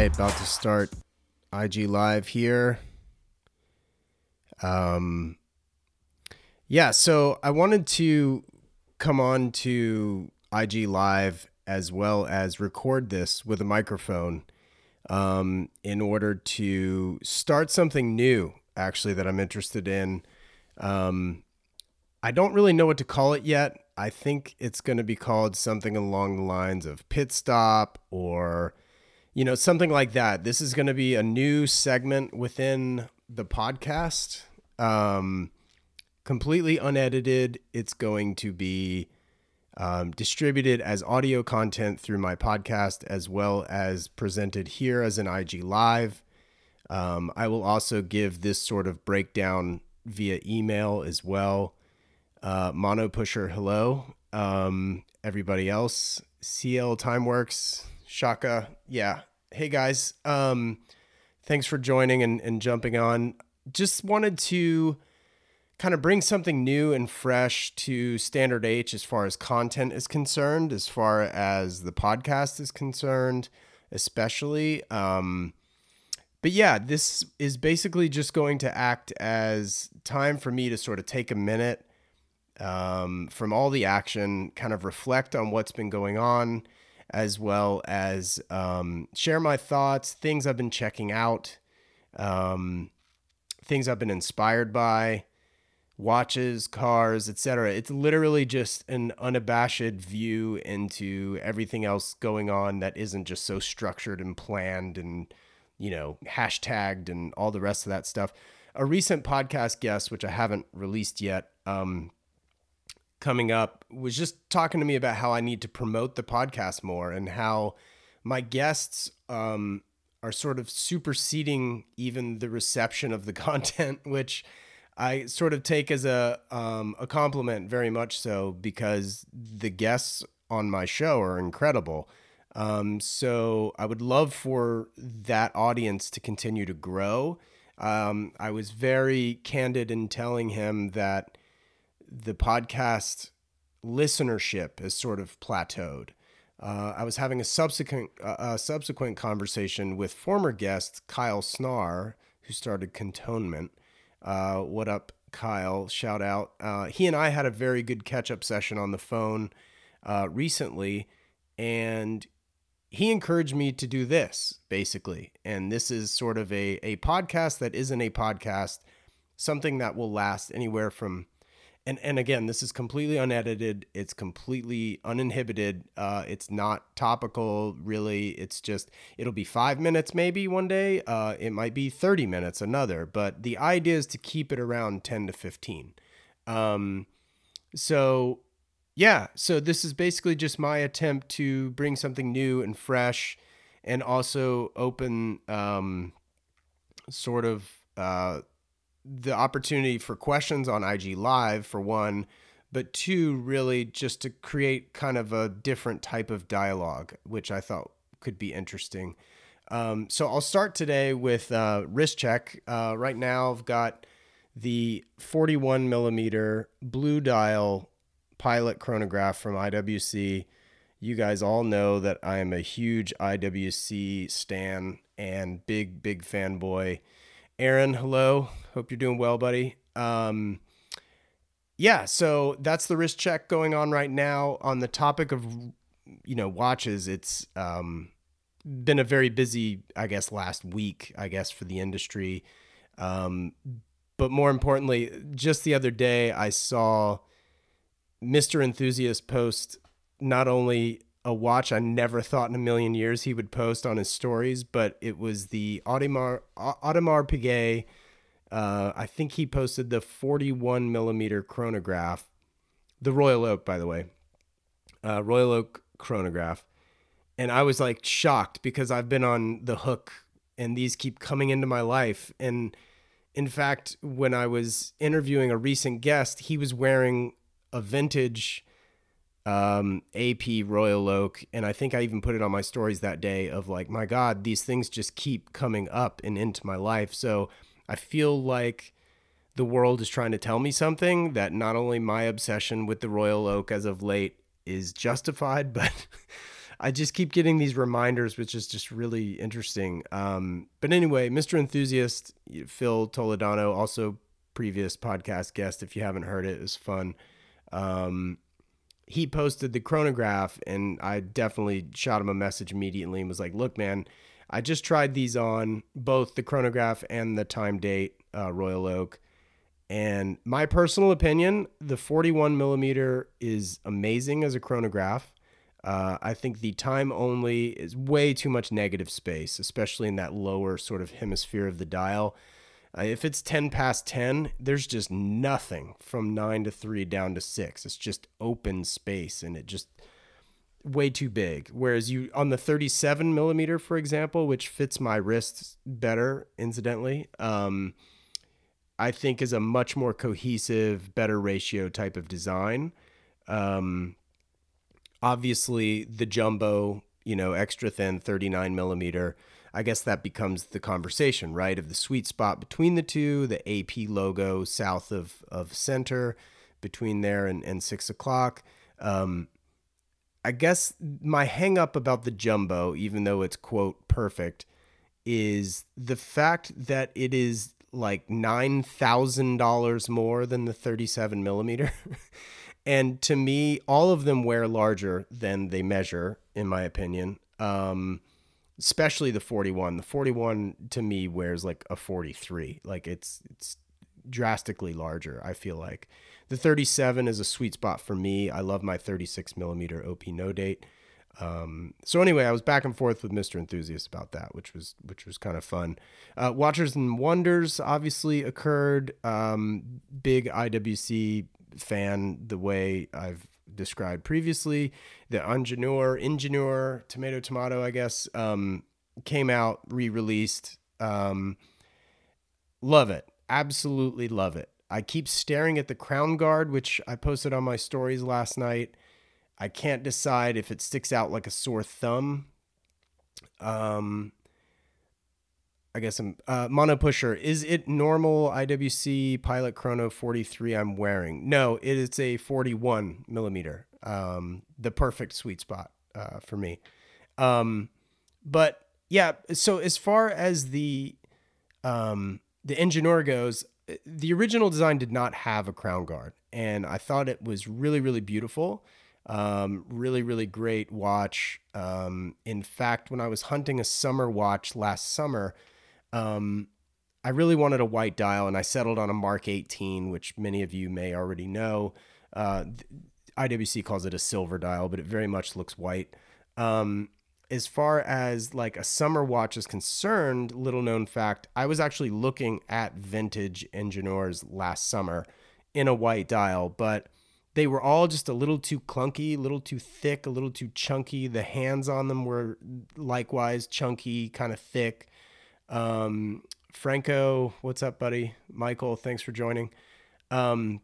right, about to start IG Live here. Um, yeah, so I wanted to come on to IG Live as well as record this with a microphone um, in order to start something new, actually, that I'm interested in. Um, I don't really know what to call it yet. I think it's going to be called something along the lines of Pit Stop or, you know, something like that. This is going to be a new segment within the podcast, um, completely unedited. It's going to be um, distributed as audio content through my podcast as well as presented here as an IG Live. Um, I will also give this sort of breakdown via email as well. Uh, Mono Pusher, hello. Um, everybody else, CL Timeworks, Shaka, yeah. Hey guys, um, thanks for joining and, and jumping on. Just wanted to kind of bring something new and fresh to Standard H as far as content is concerned, as far as the podcast is concerned, especially. Um, but yeah, this is basically just going to act as time for me to sort of take a minute um, from all the action, kind of reflect on what's been going on, as well as um, share my thoughts, things I've been checking out, um, things I've been inspired by, watches, cars, etc. It's literally just an unabashed view into everything else going on that isn't just so structured and planned and you know hashtagged and all the rest of that stuff. A recent podcast guest, which I haven't released yet, um, coming up was just talking to me about how I need to promote the podcast more and how my guests um, are sort of superseding even the reception of the content, which I sort of take as a um, a compliment, very much so, because the guests on my show are incredible. Um, so I would love for that audience to continue to grow. Um, I was very candid in telling him that the podcast listenership has sort of plateaued. Uh, I was having a subsequent uh, a subsequent conversation with former guest Kyle Snar, who started Cantonment. Uh, what up, Kyle? Shout out. Uh, he and I had a very good catch up session on the phone uh, recently, and he encouraged me to do this basically. And this is sort of a, a podcast that isn't a podcast, something that will last anywhere from and and again this is completely unedited. It's completely uninhibited. Uh, it's not topical really. It's just it'll be five minutes maybe one day. Uh, it might be 30 minutes another but the idea is to keep it around 10 to 15 um, so yeah so this is basically just my attempt to bring something new and fresh and also open um, sort of uh, the opportunity for questions on IG Live for one, but two, really just to create kind of a different type of dialogue, which I thought could be interesting. Um, so I'll start today with uh, wrist check. Uh, right now, I've got the 41 millimeter blue dial pilot chronograph from IWC. You guys all know that I am a huge IWC stan and big, big fanboy. Aaron, hello. Hope you're doing well, buddy. Um, yeah, so that's the wrist check going on right now. On the topic of, you know, watches, it's um, been a very busy, I guess, last week, I guess, for the industry. Um, but more importantly, just the other day, I saw Mr. Enthusiast post not only a watch I never thought in a million years he would post on his stories, but it was the Audemars Audemars Piguet. Uh, I think he posted the 41 millimeter chronograph, the Royal Oak, by the way, uh, Royal Oak chronograph, and I was like shocked because I've been on the hook, and these keep coming into my life. And in fact, when I was interviewing a recent guest, he was wearing a vintage um, AP Royal Oak, and I think I even put it on my stories that day of like, my God, these things just keep coming up and into my life. So I feel like the world is trying to tell me something that not only my obsession with the Royal Oak as of late is justified, but I just keep getting these reminders, which is just really interesting. Um, but anyway, Mr. Enthusiast, Phil Toledano, also previous podcast guest. If you haven't heard it, was fun. Um, he posted the chronograph, and I definitely shot him a message immediately and was like, "Look, man, I just tried these on both the chronograph and the time date uh, Royal Oak." And my personal opinion, the 41 millimeter is amazing as a chronograph. Uh, I think the time only is way too much negative space, especially in that lower sort of hemisphere of the dial. Uh, if it's 10 past 10, there's just nothing from 9 to 3 down to 6. It's just open space and it just way too big. Whereas you on the 37 millimeter, for example, which fits my wrists better, incidentally, um, I think is a much more cohesive, better ratio type of design. Um, obviously, the jumbo, you know, extra thin 39 millimeter I guess that becomes the conversation, right? Of the sweet spot between the two, the AP logo south of, of center between there and, and six o'clock. Um, I guess my hang up about the jumbo, even though it's quote perfect, is the fact that it is like nine thousand dollars more than the 37 millimeter. and to me, all of them wear larger than they measure, in my opinion. Um, especially the 41. The 41 to me wears like a 43. Like it's it's drastically larger. I feel like the 37 is a sweet spot for me. I love my 36 millimeter OP no date. Um, so anyway, I was back and forth with Mr. Enthusiast about that, which was which was kind of fun. Uh, Watches and Wonders obviously occurred. Um, big IWC fan, the way I've described previously. The Ingenieur, Ingenieur, Tomato Tomato, I guess, um, came out, re released. Um, love it. Absolutely love it. I keep staring at the crown guard, which I posted on my stories last night. I can't decide if it sticks out like a sore thumb. Um, I guess I'm uh, mono pusher. Is it normal IWC Pilot Chrono 43 I'm wearing? No, it is a 41 millimeter. Um, the perfect sweet spot uh, for me. Um, but yeah, so as far as the um, the Ingenieur goes, the original design did not have a crown guard, and I thought it was really really beautiful. Um, really, really great watch. Um, in fact, when I was hunting a summer watch last summer, um, I really wanted a white dial, and I settled on a Mark 18, which many of you may already know. Uh, IWC calls it a silver dial, but it very much looks white. Um, as far as like a summer watch is concerned, little known fact, I was actually looking at vintage Ingenieurs last summer in a white dial, but they were all just a little too clunky, a little too thick, a little too chunky. The hands on them were likewise chunky, kind of thick. Um, Franco, what's up, buddy? Michael, thanks for joining. Um,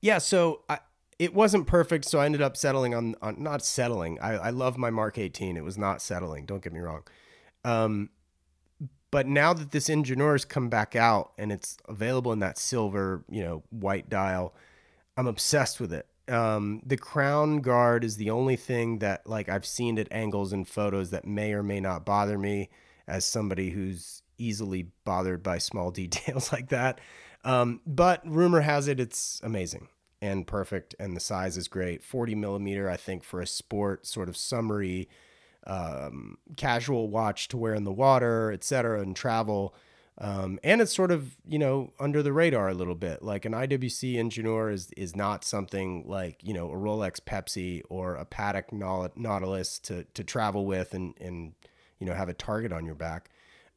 yeah, so I, it wasn't perfect, so I ended up settling on, on not settling. I, I love my Mark 18. It was not settling. Don't get me wrong. Um, but now that this Ingenieur has come back out and it's available in that silver, you know, white dial, I'm obsessed with it. Um, the crown guard is the only thing that like I've seen at angles and photos that may or may not bother me as somebody who's easily bothered by small details like that. Um, but rumor has it it's amazing and perfect, and the size is great. 40 millimeter, I think, for a sport sort of summary, um, casual watch to wear in the water, etc., and travel. Um, and it's sort of you know under the radar a little bit. Like an IWC Ingenieur is is not something like you know a Rolex Pepsi or a Patek Nautilus to to travel with and and you know have a target on your back.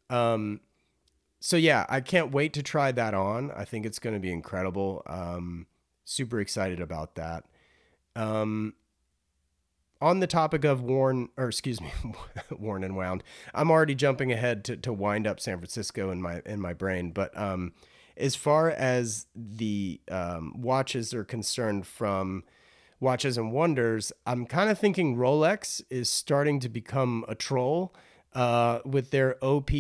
Um, so yeah, I can't wait to try that on. I think it's going to be incredible. Um, super excited about that. Um, on the topic of worn, or excuse me, worn and wound, I'm already jumping ahead to, to wind up San Francisco in my in my brain. But um, as far as the um, watches are concerned, from Watches and Wonders, I'm kind of thinking Rolex is starting to become a troll uh, with their OP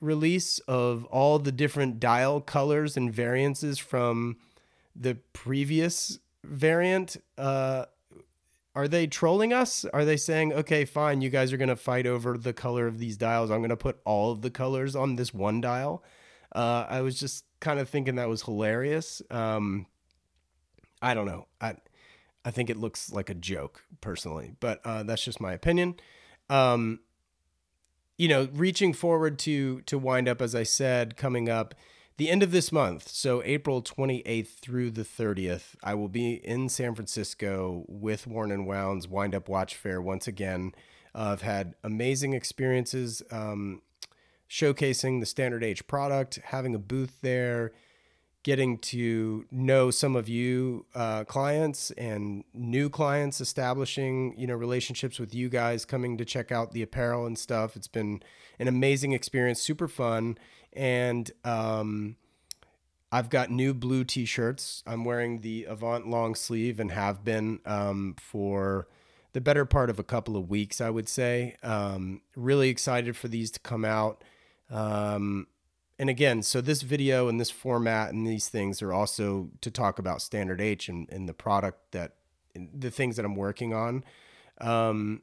release of all the different dial colors and variances from the previous variant. Uh, are they trolling us? Are they saying, okay, fine, you guys are going to fight over the color of these dials. I'm going to put all of the colors on this one dial. Uh, I was just kind of thinking that was hilarious. Um, I don't know. I I think it looks like a joke personally, but uh, that's just my opinion. Um, you know, reaching forward to to wind up, as I said, coming up the end of this month, so April 28th through the 30th, I will be in San Francisco with Worn and Wound's Wind Up Watch Fair once again. Uh, I've had amazing experiences um, showcasing the Standard H product, having a booth there, getting to know some of you uh, clients and new clients, establishing you know relationships with you guys, coming to check out the apparel and stuff. It's been an amazing experience, super fun, and um, I've got new blue T-shirts. I'm wearing the Avant long sleeve and have been um, for the better part of a couple of weeks, I would say. Um, really excited for these to come out. Um, and again, so this video and this format and these things are also to talk about Standard H and, and the product that the things that I'm working on. Um,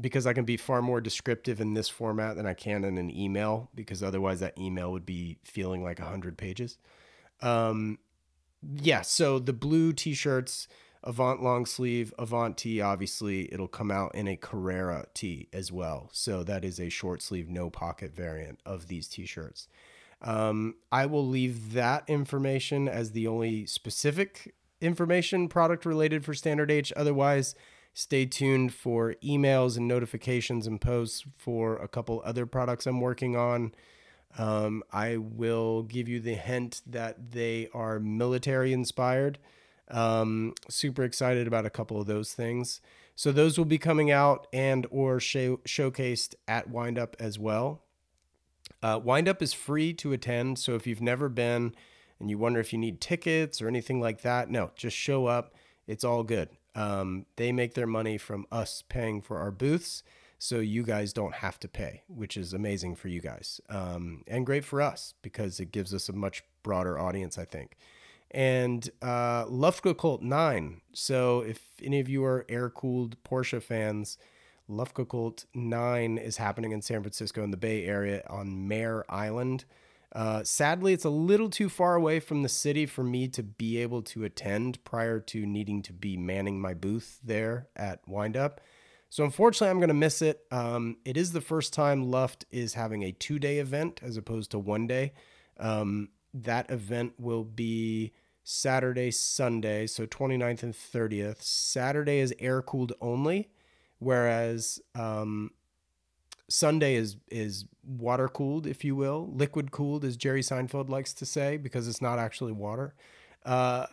because I can be far more descriptive in this format than I can in an email, because otherwise that email would be feeling like 100 pages. Um, yeah, so the blue t shirts, Avant long sleeve, Avant tee, obviously, it'll come out in a Carrera tee as well. So that is a short sleeve, no pocket variant of these t shirts. Um, I will leave that information as the only specific information product related for Standard H. Otherwise, stay tuned for emails and notifications and posts for a couple other products I'm working on. Um, I will give you the hint that they are military inspired. Um, super excited about a couple of those things. So those will be coming out and or show, showcased at Windup as well. Uh, Windup is free to attend, so if you've never been and you wonder if you need tickets or anything like that, no, just show up. It's all good. Um, they make their money from us paying for our booths, so you guys don't have to pay, which is amazing for you guys um, and great for us because it gives us a much broader audience, I think. And uh, Luftgekühlt 9. So if any of you are air cooled Porsche fans, Luftgekühlt 9 is happening in San Francisco in the Bay Area on Mare Island. Uh, sadly, it's a little too far away from the city for me to be able to attend prior to needing to be manning my booth there at Windup. So, unfortunately, I'm going to miss it. Um, it is the first time Luft is having a two day event as opposed to one day. Um, that event will be Saturday, Sunday, so 29th and 30th. Saturday is air cooled only whereas um, Sunday is is water cooled, if you will, liquid cooled, as Jerry Seinfeld likes to say, because it's not actually water. Uh,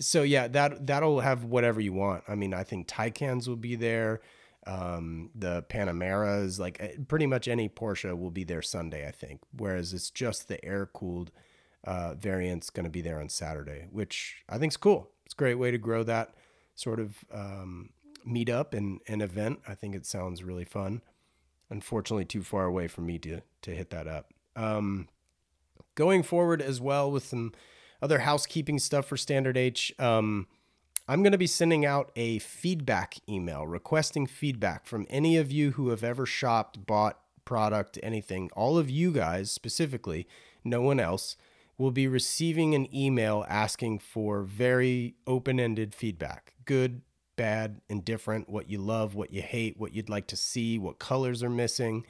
so yeah, that that'll have whatever you want. I mean, I think Taycans will be there. Um, the Panameras, like eh, pretty much any Porsche will be there Sunday, I think. Whereas it's just the air cooled uh, variant's going to be there on Saturday, which I think is cool. It's a great way to grow that sort of um, meetup and an event. I think it sounds really fun. Unfortunately, too far away for me to to hit that up. Um, going forward as well with some other housekeeping stuff for Standard H. Um, I'm going to be sending out a feedback email requesting feedback from any of you who have ever shopped, bought product, anything. All of you guys specifically, no one else, will be receiving an email asking for very open ended feedback good, bad, indifferent, what you love, what you hate, what you'd like to see, what colors are missing.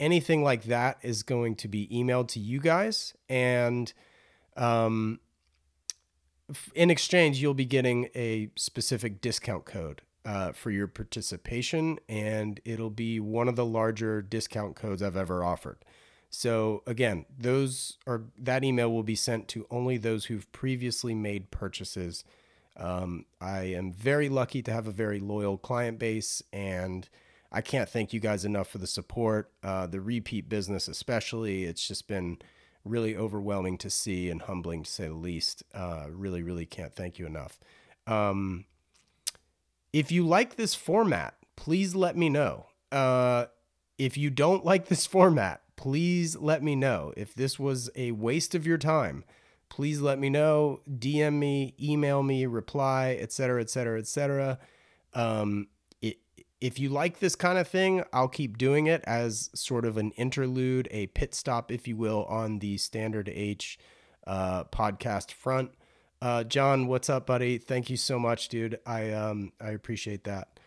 Anything like that is going to be emailed to you guys. And um, in exchange, you'll be getting a specific discount code uh, for your participation, and it'll be one of the larger discount codes I've ever offered. So again, those are that email will be sent to only those who've previously made purchases um, I am very lucky to have a very loyal client base, and I can't thank you guys enough for the support, uh, the repeat business, especially. It's just been really overwhelming to see and humbling to say the least. Uh, really, really can't thank you enough. Um, if you like this format, please let me know. Uh, if you don't like this format, please let me know. If this was a waste of your time, please let me know. DM me, email me, reply, etc., etc., etc. if you like this kind of thing, I'll keep doing it as sort of an interlude, a pit stop, if you will, on the Standard H uh, podcast front. Uh, John, what's up, buddy? Thank you so much, dude. I um I appreciate that.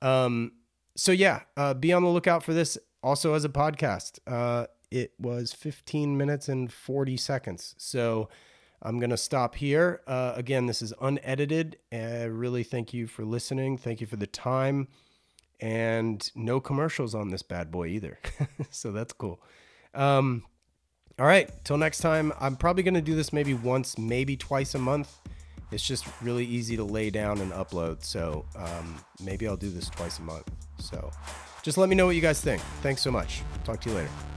Um, so yeah, uh, be on the lookout for this also as a podcast. Uh, it was 15 minutes and 40 seconds. So I'm going to stop here. Uh, again, this is unedited. I really thank you for listening. Thank you for the time. And no commercials on this bad boy either. so that's cool. Um, all right. Till next time, I'm probably going to do this maybe once, maybe twice a month. It's just really easy to lay down and upload. So um, maybe I'll do this twice a month. So just let me know what you guys think. Thanks so much. Talk to you later.